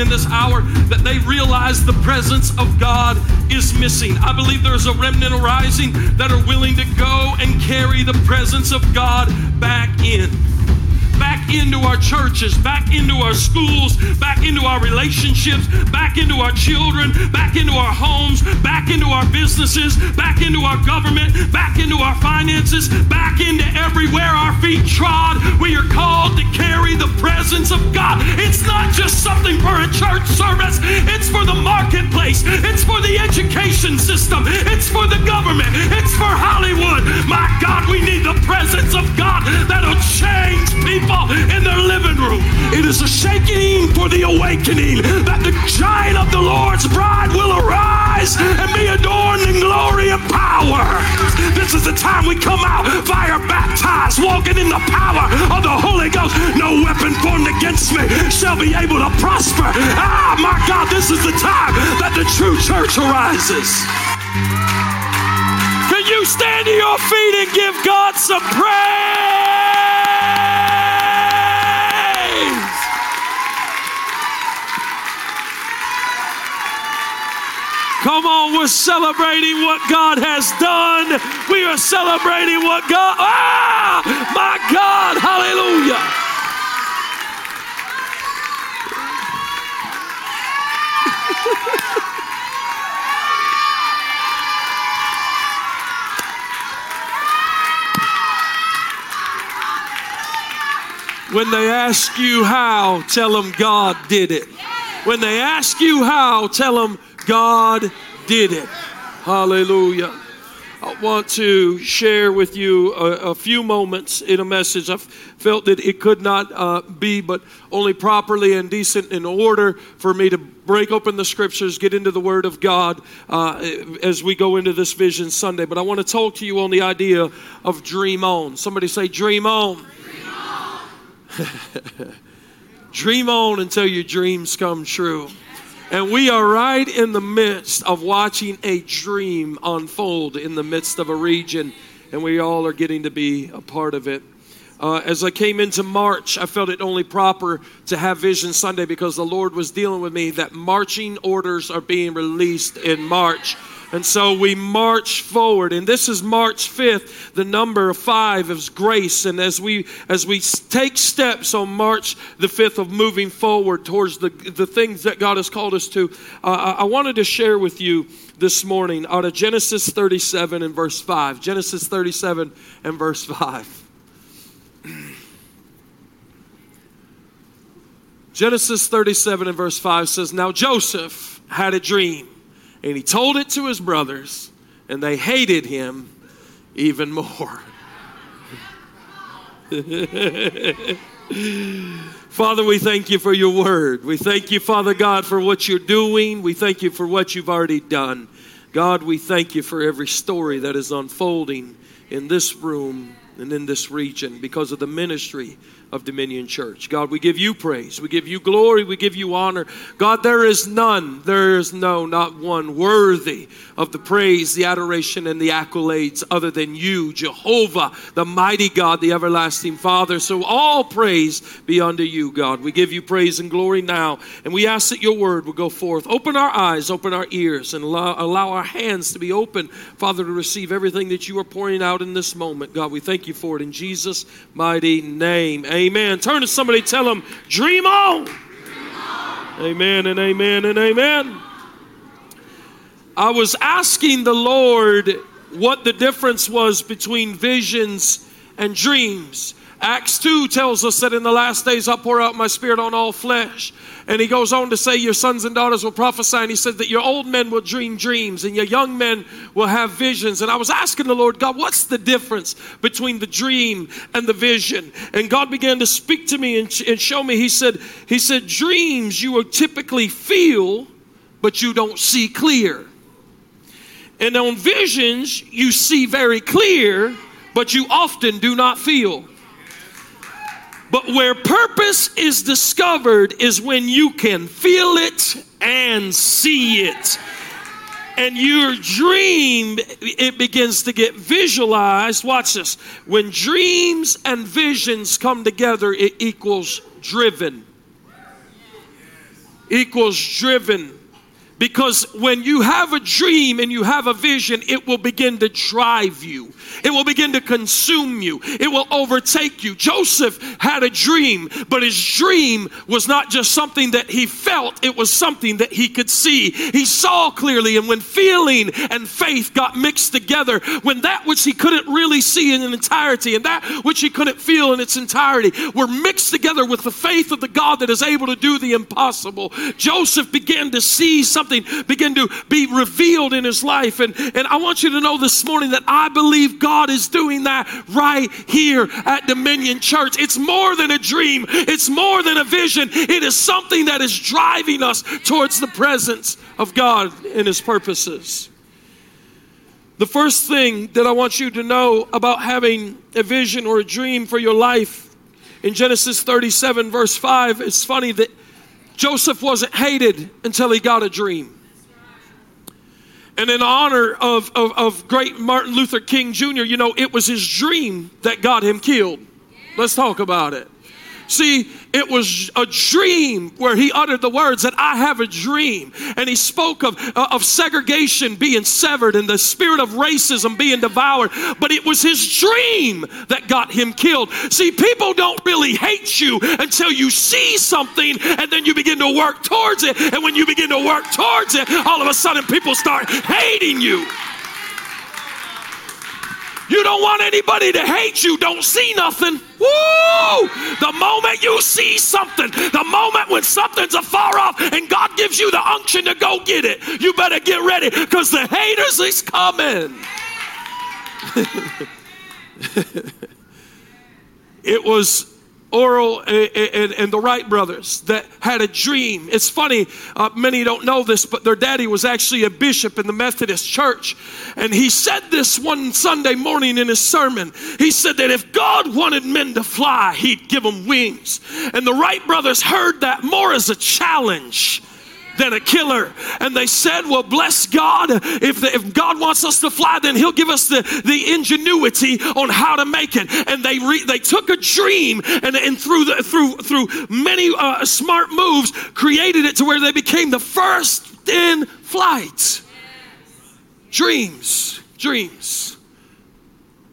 in this hour that they realize the presence of God is missing. I believe there's a remnant arising that are willing to go and carry the presence of God back in into our churches, back into our schools, back into our relationships, back into our children, back into our homes, back into our businesses, back into our government, back into our finances, back into everywhere our feet trod. We are called to carry the presence of God. It's not just something for a church service, it's for the the education system, it's for the government, it's for Hollywood. My God, we need the presence of God that'll change people in their living room. It is a shaking for the awakening that the giant of the Lord's bride will arise and be adorned in glory and power. This is the time we come out fire baptized, walking in the power of the Holy Ghost. No weapon formed against me shall be able to prosper. Ah, my God, this is the time that the true church arises. Can you stand to your feet and give God some praise? Come on, we're celebrating what God has done. We are celebrating what God, ah, my God, hallelujah. When they ask you how, tell them God did it. When they ask you how, tell them God did it. Hallelujah. I want to share with you a, a, few moments in a message. I felt that it could not uh, be, but only properly and decent in order for me to break open the scriptures, get into the Word of God uh, as we go into this Vision Sunday. But I want to talk to you on the idea of dream on. Somebody say, dream on. Dream on, dream on until your dreams come true. And we are right in the midst of watching a dream unfold in the midst of a region, and we all are getting to be a part of it. Uh, as I came into March, I felt it only proper to have Vision Sunday because the Lord was dealing with me that marching orders are being released in March. And so we march forward. And this is March 5th. The number five is grace. And as we as we take steps on March the 5th of moving forward towards the, the things that God has called us to, uh, I wanted to share with you this morning out of Genesis 37 and verse 5. Genesis 37 and verse 5. Genesis 37 and verse 5 says, Now Joseph had a dream and he told it to his brothers, and they hated him even more. Father, we thank you for your word. We thank you, Father God, for what you're doing. We thank you for what you've already done. God, we thank you for every story that is unfolding in this room and in this region because of the ministry of Dominion Church. God, we give you praise. We give you glory. We give you honor. God, there is none, there is no, not one worthy of the praise, the adoration, and the accolades other than you, Jehovah, the mighty God, the everlasting Father. So all praise be unto you, God. We give you praise and glory now. And we ask that your word will go forth. Open our eyes, open our ears, and allow, allow our hands to be open, Father, to receive everything that you are pouring out in this moment. God, we thank you for it in Jesus' mighty name. Amen. Amen. Turn to somebody, tell them, dream on. dream on. Amen and amen and amen. I was asking the Lord what the difference was between visions and dreams. Acts 2 tells us that in the last days I'll pour out my spirit on all flesh. And he goes on to say, Your sons and daughters will prophesy. And he said that your old men will dream dreams and your young men will have visions. And I was asking the Lord, God, what's the difference between the dream and the vision? And God began to speak to me and, and show me. He said, He said, dreams you will typically feel, but you don't see clear. And on visions, you see very clear, but you often do not feel. But where purpose is discovered is when you can feel it and see it. And your dream, it begins to get visualized. Watch this. When dreams and visions come together, it equals driven. equals driven. Because when you have a dream and you have a vision, it will begin to drive you. It will begin to consume you. It will overtake you. Joseph had a dream, but his dream was not just something that he felt, it was something that he could see. He saw clearly, and when feeling and faith got mixed together, when that which he couldn't really see in entirety and that which he couldn't feel in its entirety were mixed together with the faith of the God that is able to do the impossible, Joseph began to see something something begin to be revealed in his life. And, and I want you to know this morning that I believe God is doing that right here at Dominion Church. It's more than a dream, it's more than a vision. It is something that is driving us towards the presence of God and his purposes. The first thing that I want you to know about having a vision or a dream for your life in Genesis 37, verse 5, it's funny that Joseph wasn't hated until he got a dream. And in honor of, of, of, great Martin Luther King Jr., you know, it was his dream that got him killed. Let's talk about it. See, it was a dream where he uttered the words that I have a dream. And he spoke of, uh, of segregation being severed and the spirit of racism being devoured. But it was his dream that got him killed. See, people don't really hate you until you see something and then you begin to work towards it. And when you begin to work towards it, all of a sudden people start hating you. You don't want anybody to hate you. Don't see nothing. Woo! The moment you see something, the moment when something's afar off and God gives you the unction to go get it, you better get ready because the haters is coming. it was Orville and, and, the Wright brothers that had a dream. It's funny, uh, many don't know this, but their daddy was actually a bishop in the Methodist church. And he said this one Sunday morning in his sermon. He said that if God wanted men to fly, he'd give them wings. And the Wright brothers heard that more as a challenge than a killer. And they said, Well, bless God. If, the, if God wants us to fly, then He'll give us the, the ingenuity on how to make it. And they, re, they took a dream and, and through, the, through, through many uh, smart moves, created it to where they became the first in flight. Dreams, dreams.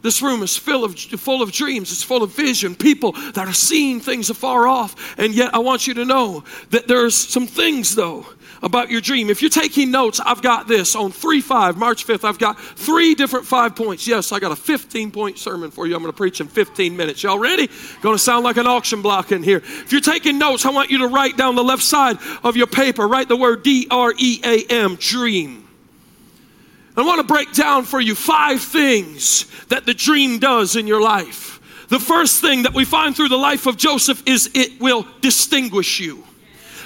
This room is full of, full of dreams. It's full of vision. People that are seeing things afar off. And yet, I want you to know that there's some things, though, about your dream. If you're taking notes, I've got this on 3 5, March 5th. I've got three different five points. Yes, I got a 15 point sermon for you. I'm going to preach in 15 minutes. Y'all ready? Going to sound like an auction block in here. If you're taking notes, I want you to write down the left side of your paper, write the word D R E A M, dream. I want to break down for you five things that the dream does in your life. The first thing that we find through the life of Joseph is it will distinguish you.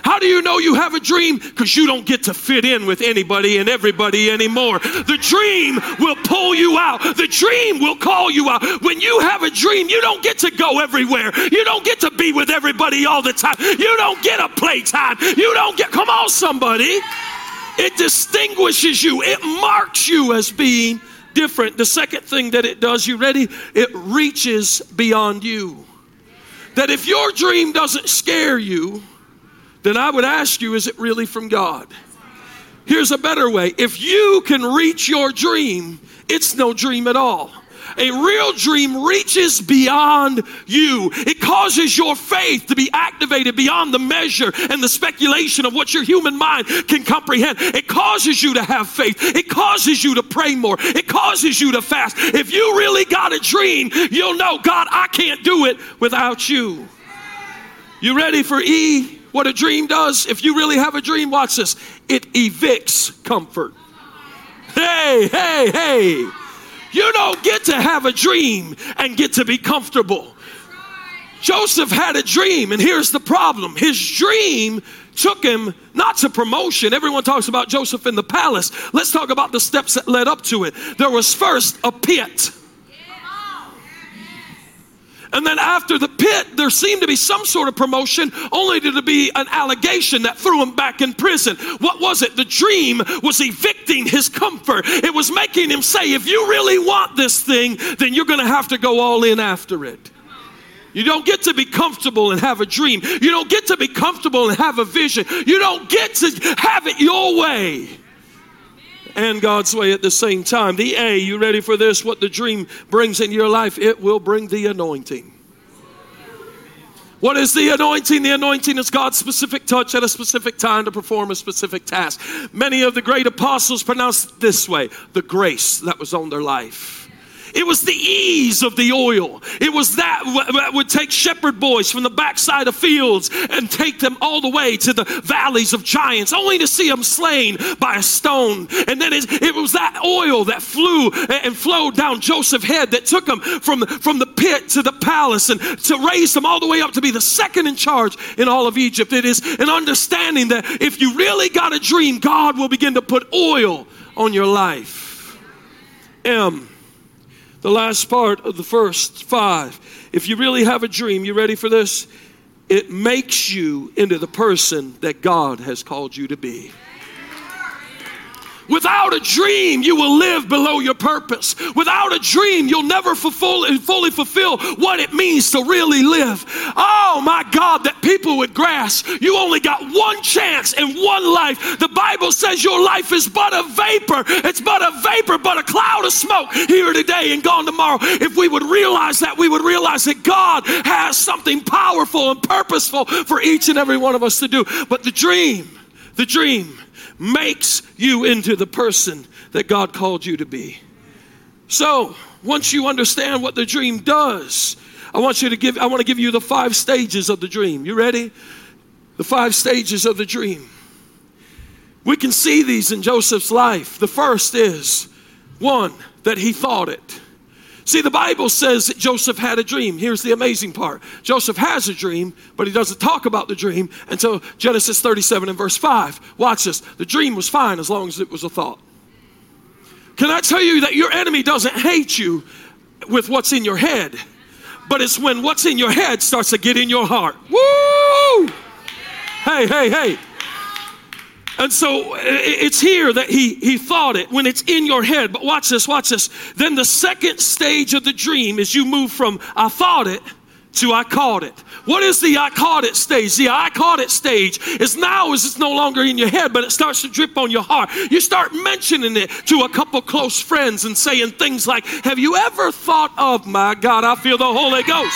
How do you know you have a dream? Because you don't get to fit in with anybody and everybody anymore. The dream will pull you out. The dream will call you out. When you have a dream, you don't get to go everywhere. You don't get to be with everybody all the time. You don't get a playtime. You don't get, come on, somebody. It distinguishes you, it marks you as being different. The second thing that it does, you ready? It reaches beyond you. That if your dream doesn't scare you, then I would ask you, is it really from God? Here's a better way if you can reach your dream, it's no dream at all. A real dream reaches beyond you. It causes your faith to be activated beyond the measure and the speculation of what your human mind can comprehend. It causes you to have faith. It causes you to pray more. It causes you to fast. If you really got a dream, you'll know, God, I can't do it without you. You ready for E? What a dream does? If you really have a dream, watch this. It evicts comfort. Hey, hey, hey. You don't get to have a dream and get to be comfortable. Joseph had a dream, and here's the problem his dream took him not to promotion. Everyone talks about Joseph in the palace. Let's talk about the steps that led up to it. There was first a pit. And then after the pit, there seemed to be some sort of promotion, only to be an allegation that threw him back in prison. What was it? The dream was evicting his comfort. It was making him say, if you really want this thing, then you're going to have to go all in after it. You don't get to be comfortable and have a dream. You don't get to be comfortable and have a vision. You don't get to have it your way and God's way at the same time. The A, you ready for this? What the dream brings in your life? It will bring the anointing. What is the anointing? The anointing is God's specific touch at a specific time to perform a specific task. Many of the great apostles pronounced this way the grace that was on their life. It was the ease of the oil. It was that that would take shepherd boys from the backside of fields and take them all the way to the valleys of giants, only to see them slain by a stone. And then it, it was that oil that flew and flowed down Joseph's head that took him from, from the pit to the palace and to raise him all the way up to be the second in charge in all of Egypt. It is an understanding that if you really got a dream, God will begin to put oil on your life. M the last part of the first five. If you really have a dream, you ready for this? It makes you into the person that God has called you to be. Without a dream, you will live below your purpose. Without a dream, you'll never fulfill, and fully fulfill what it means to really live. Oh my God, that people would grasp. You only got one chance in one life. The Bible says your life is but a vapor. It's but a vapor, but a cloud of smoke here today and gone tomorrow. If we would realize that, we would realize that God has something powerful and purposeful for each and every one of us to do. But the dream, the dream, makes you into the person that God called you to be. So, once you understand what the dream does, I want you to give I want to give you the five stages of the dream. You ready? The five stages of the dream. We can see these in Joseph's life. The first is one that he thought it. See, the Bible says that Joseph had a dream. Here's the amazing part Joseph has a dream, but he doesn't talk about the dream until Genesis 37 and verse 5. Watch this. The dream was fine as long as it was a thought. Can I tell you that your enemy doesn't hate you with what's in your head, but it's when what's in your head starts to get in your heart. Woo! Hey, hey, hey. And so it's here that he, he thought it when it's in your head. But watch this, watch this. Then the second stage of the dream is you move from I thought it to I caught it. What is the I caught it stage? The I caught it stage is now is it's no longer in your head, but it starts to drip on your heart. You start mentioning it to a couple close friends and saying things like, Have you ever thought of my God? I feel the Holy Ghost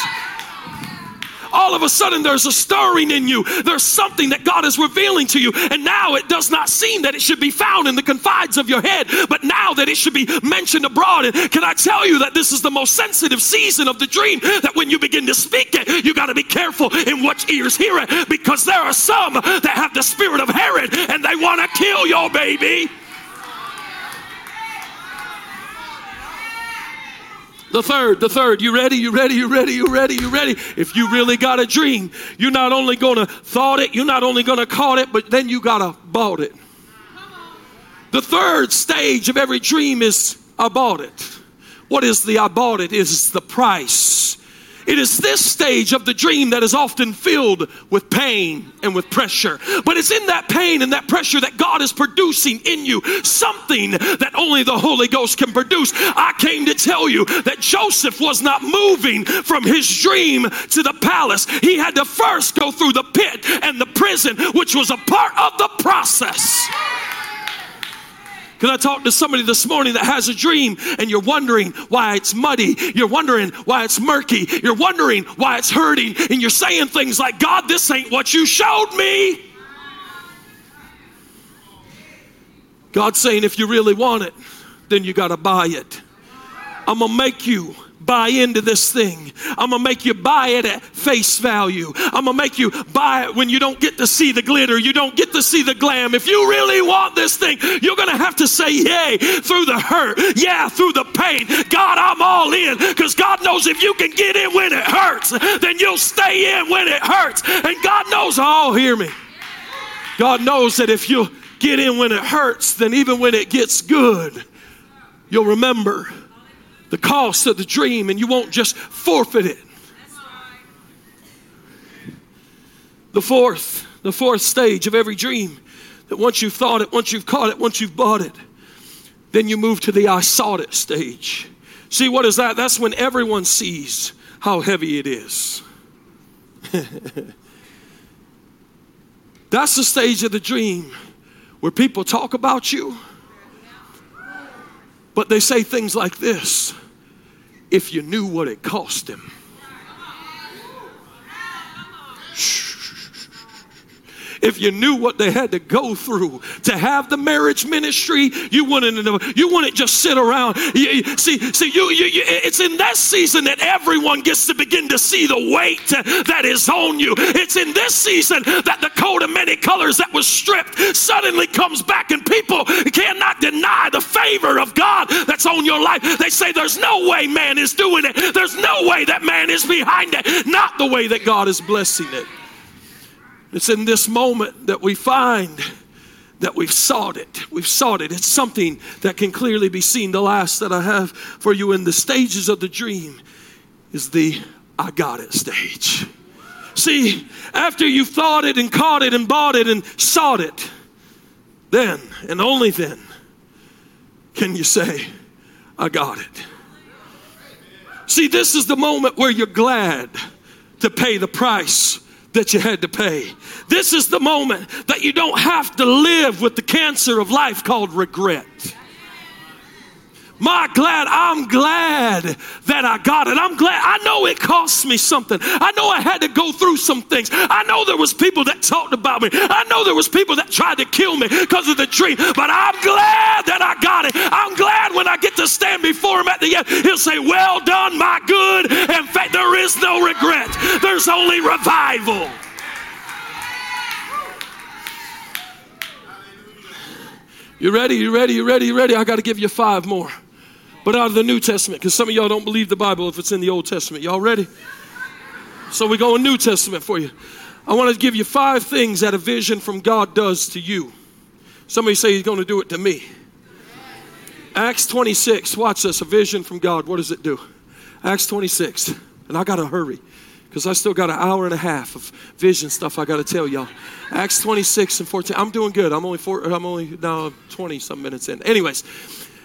all of a sudden there's a stirring in you. There's something that God is revealing to you. And now it does not seem that it should be found in the confines of your head, but now that it should be mentioned abroad. And can I tell you that this is the most sensitive season of the dream? That when you begin to speak it, you got to be careful in what ears hear it because there are some that have the spirit of Herod and they want to kill your baby. The third, the third, you ready? You ready? You ready? You ready? You ready? If you really got a dream, you're not only gonna thought it, you're not only gonna caught it, but then you gotta bought it. The third stage of every dream is I bought it. What is the I bought it? Is the price it is this stage of the dream that is often filled with pain and with pressure. But it's in that pain and that pressure that God is producing in you something that only the Holy Ghost can produce. I came to tell you that Joseph was not moving from his dream to the palace. He had to first go through the pit and the prison, which was a part of the process. Can I talk to somebody this morning that has a dream and you're wondering why it's muddy? You're wondering why it's murky. You're wondering why it's hurting. And you're saying things like, God, this ain't what you showed me. God's saying, if you really want it, then you got to buy it. I'm going to make you buy into this thing. I'm gonna make you buy it at face value. I'm gonna make you buy it when you don't get to see the glitter, you don't get to see the glam. If you really want this thing, you're gonna have to say yay through the hurt, yeah, through the pain. God, I'm all in because God knows if you can get in when it hurts, then you'll stay in when it hurts. And God knows, oh, hear me. God knows that if you get in when it hurts, then even when it gets good, you'll remember the cost of the dream and you won't just forfeit it. The fourth, the fourth stage of every dream that once you've thought it, once you've caught it, once you've bought it, then you move to the I sought it stage. See, what is that? That's when everyone sees how heavy it is. That's the stage of the dream where people talk about you, but they say things like this if you knew what it cost him. If you knew what they had to go through to have the marriage ministry, you wouldn't you wouldn't just sit around. You, see, see, you, you, you, it's in that season that everyone gets to begin to see the weight that is on you. It's in this season that the coat of many colors that was stripped suddenly comes back, and people cannot deny the favor of God that's on your life. They say there's no way man is doing it. There's no way that man is behind it. Not the way that God is blessing it. It's in this moment that we find that we've sought it. We've sought it. It's something that can clearly be seen. The last that I have for you in the stages of the dream is the I got it stage. See, after you've thought it and caught it and bought it and sought it, then and only then can you say, I got it. See, this is the moment where you're glad to pay the price that you had to pay. This is the moment that you don't have to live with the cancer of life called regret. My glad, I'm glad that I got it. I'm glad. I know it cost me something. I know I had to go through some things. I know there was people that talked about me. I know there was people that tried to kill me because of the dream. But I'm glad that I got it. I'm glad when I get to stand before him at the end, he'll say, "Well done, my good." In fact, there is no regret. There's only revival. You ready? You ready? You ready? You ready? I got to give you five more but out of the New Testament, because some of y'all don't believe the Bible if it's in the Old Testament. Y'all ready? So we go in New Testament for you. I want to give you five things that a vision from God does to you. Somebody say he's going to do it to me. Acts 26, watch this, a vision from God. What does it do? Acts 26, and I got to hurry because I still got an hour and a half of vision stuff I got to tell y'all. Acts 26 and 14. I'm doing good. I'm only four, I'm only now 20 some minutes in. Anyways,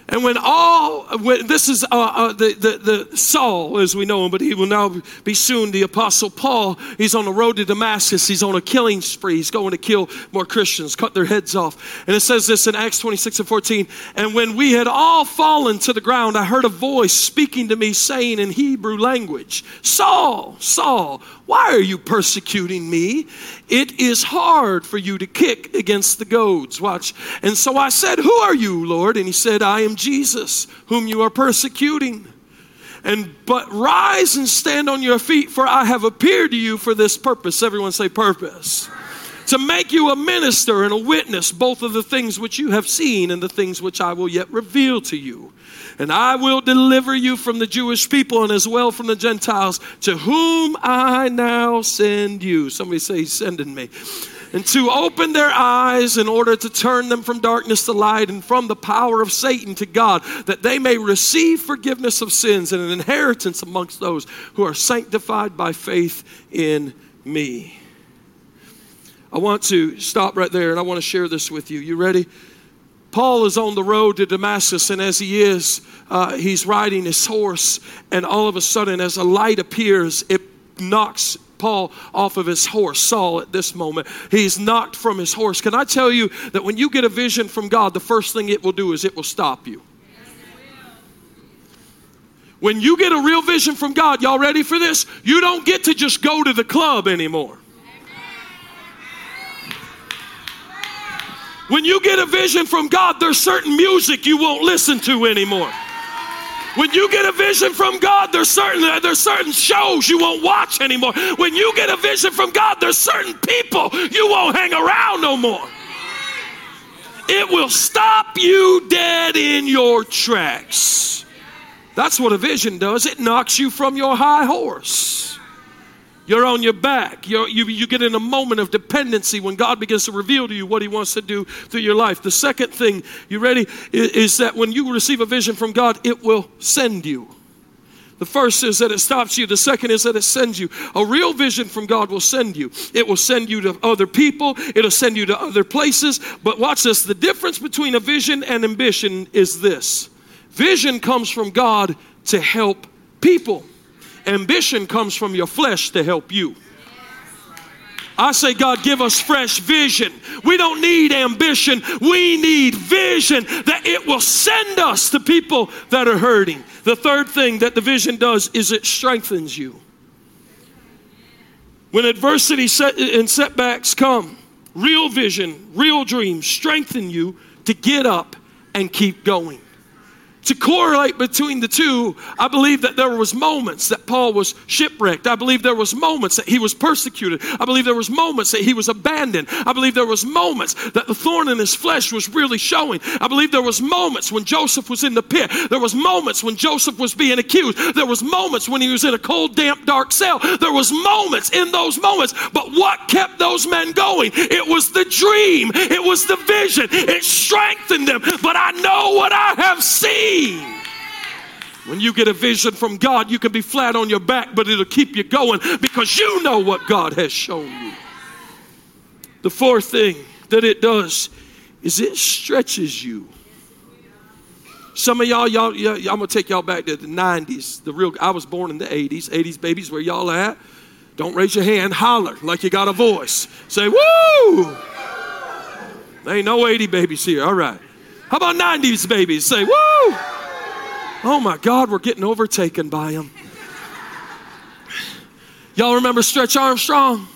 and when all, when, this is uh, uh, the, the, the Saul as we know him, but he will now be soon the Apostle Paul. He's on the road to Damascus. He's on a killing spree. He's going to kill more Christians, cut their heads off. And it says this in Acts 26 and 14. And when we had all fallen to the ground, I heard a voice speaking to me saying in Hebrew language, Saul, Saul, why are you persecuting me? It is hard for you to kick against the goads. Watch. And so I said, Who are you, Lord? And he said, I am Jesus, whom you are persecuting. And but rise and stand on your feet, for I have appeared to you for this purpose. Everyone say purpose to make you a minister and a witness, both of the things which you have seen and the things which I will yet reveal to you. And I will deliver you from the Jewish people and as well from the Gentiles, to whom I now send you. Somebody say, sending me. And to open their eyes in order to turn them from darkness to light and from the power of Satan to God, that they may receive forgiveness of sins and an inheritance amongst those who are sanctified by faith in me. I want to stop right there and I want to share this with you. You ready? Paul is on the road to Damascus, and as he is, uh, he's riding his horse, and all of a sudden, as a light appears, it knocks Paul off of his horse, Saul, at this moment. He's knocked from his horse. Can I tell you that when you get a vision from God, the first thing it will do is it will stop you. When you get a real vision from God, y'all ready for this? You don't get to just go to the club anymore. When you get a vision from God, there's certain music you won't listen to anymore. When you get a vision from God, there's certain there's certain shows you won't watch anymore. When you get a vision from God, there's certain people you won't hang around no more. It will stop you dead in your tracks. That's what a vision does. It knocks you from your high horse. You're on your back. You're, you, you get in a moment of dependency when God begins to reveal to you what He wants to do through your life. The second thing, you ready, is, is that when you receive a vision from God, it will send you. The first is that it stops you. The second is that it sends you. A real vision from God will send you. It will send you to other people. It'll send you to other places. But watch this. The difference between a vision and ambition is this. Vision comes from God to help people. Ambition comes from your flesh to help you. I say, God, give us fresh vision. We don't need ambition. We need vision that it will send us to people that are hurting. The third thing that the vision does is it strengthens you. When adversity and setbacks come, real vision, real dreams strengthen you to get up and keep going to correlate between the two, I believe that there was moments that Paul was shipwrecked. I believe there was moments that he was persecuted. I believe there was moments that he was abandoned. I believe there was moments that the thorn in his flesh was really showing. I believe there was moments when Joseph was in the pit. There was moments when Joseph was being accused. There was moments when he was in a cold, damp, dark cell. There was moments in those moments. But what kept those men going? It was the dream. It was the vision. It strengthened them. But I know what I have seen when you get a vision from God, you can be flat on your back, but it'll keep you going because you know what God has shown you. The fourth thing that it does is it stretches you. Some of y'all, y'all, y'all I'm gonna take y'all back to the 90s. The real, I was born in the 80s. 80s babies, where y'all at? Don't raise your hand, holler like you got a voice. Say, woo! There ain't no 80 babies here. All right. How about 90s babies? Say, woo! Oh my God, we're getting overtaken by them. Y'all remember Stretch Armstrong?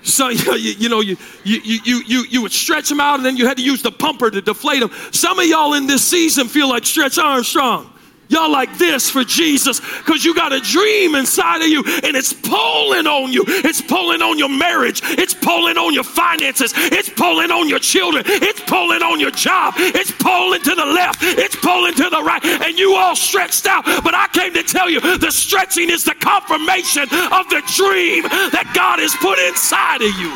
So you, you know you, you you you you would stretch them out and then you had to use the pumper to deflate them. Some of y'all in this season feel like Stretch Armstrong. Y'all like this for Jesus because you got a dream inside of you and it's pulling on you. It's pulling on your marriage. It's pulling on your finances. It's pulling on your children. It's pulling on your job. It's pulling to the left. It's pulling to the right. And you all stretched out. But I came to tell you the stretching is the confirmation of the dream that God has put inside of you.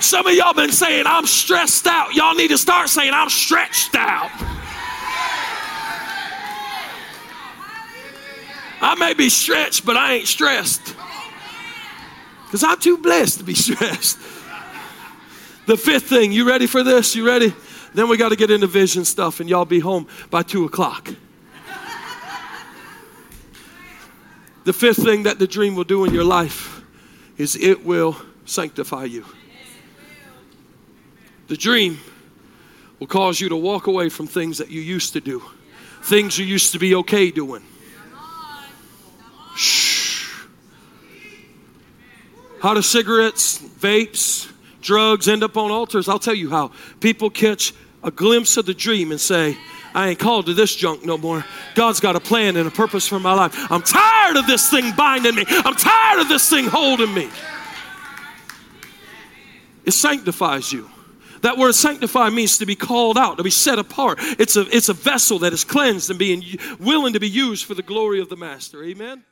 Some of y'all been saying, I'm stressed out. Y'all need to start saying, I'm stretched out. I may be stretched, but I ain't stressed. Because I'm too blessed to be stressed. The fifth thing, you ready for this? You ready? Then we got to get into vision stuff, and y'all be home by two o'clock. The fifth thing that the dream will do in your life is it will sanctify you. The dream will cause you to walk away from things that you used to do, things you used to be okay doing. How do cigarettes, vapes, drugs end up on altars? I'll tell you how. People catch a glimpse of the dream and say, I ain't called to this junk no more. God's got a plan and a purpose for my life. I'm tired of this thing binding me. I'm tired of this thing holding me. It sanctifies you. That word sanctify means to be called out, to be set apart. It's a, it's a vessel that is cleansed and being willing to be used for the glory of the Master. Amen.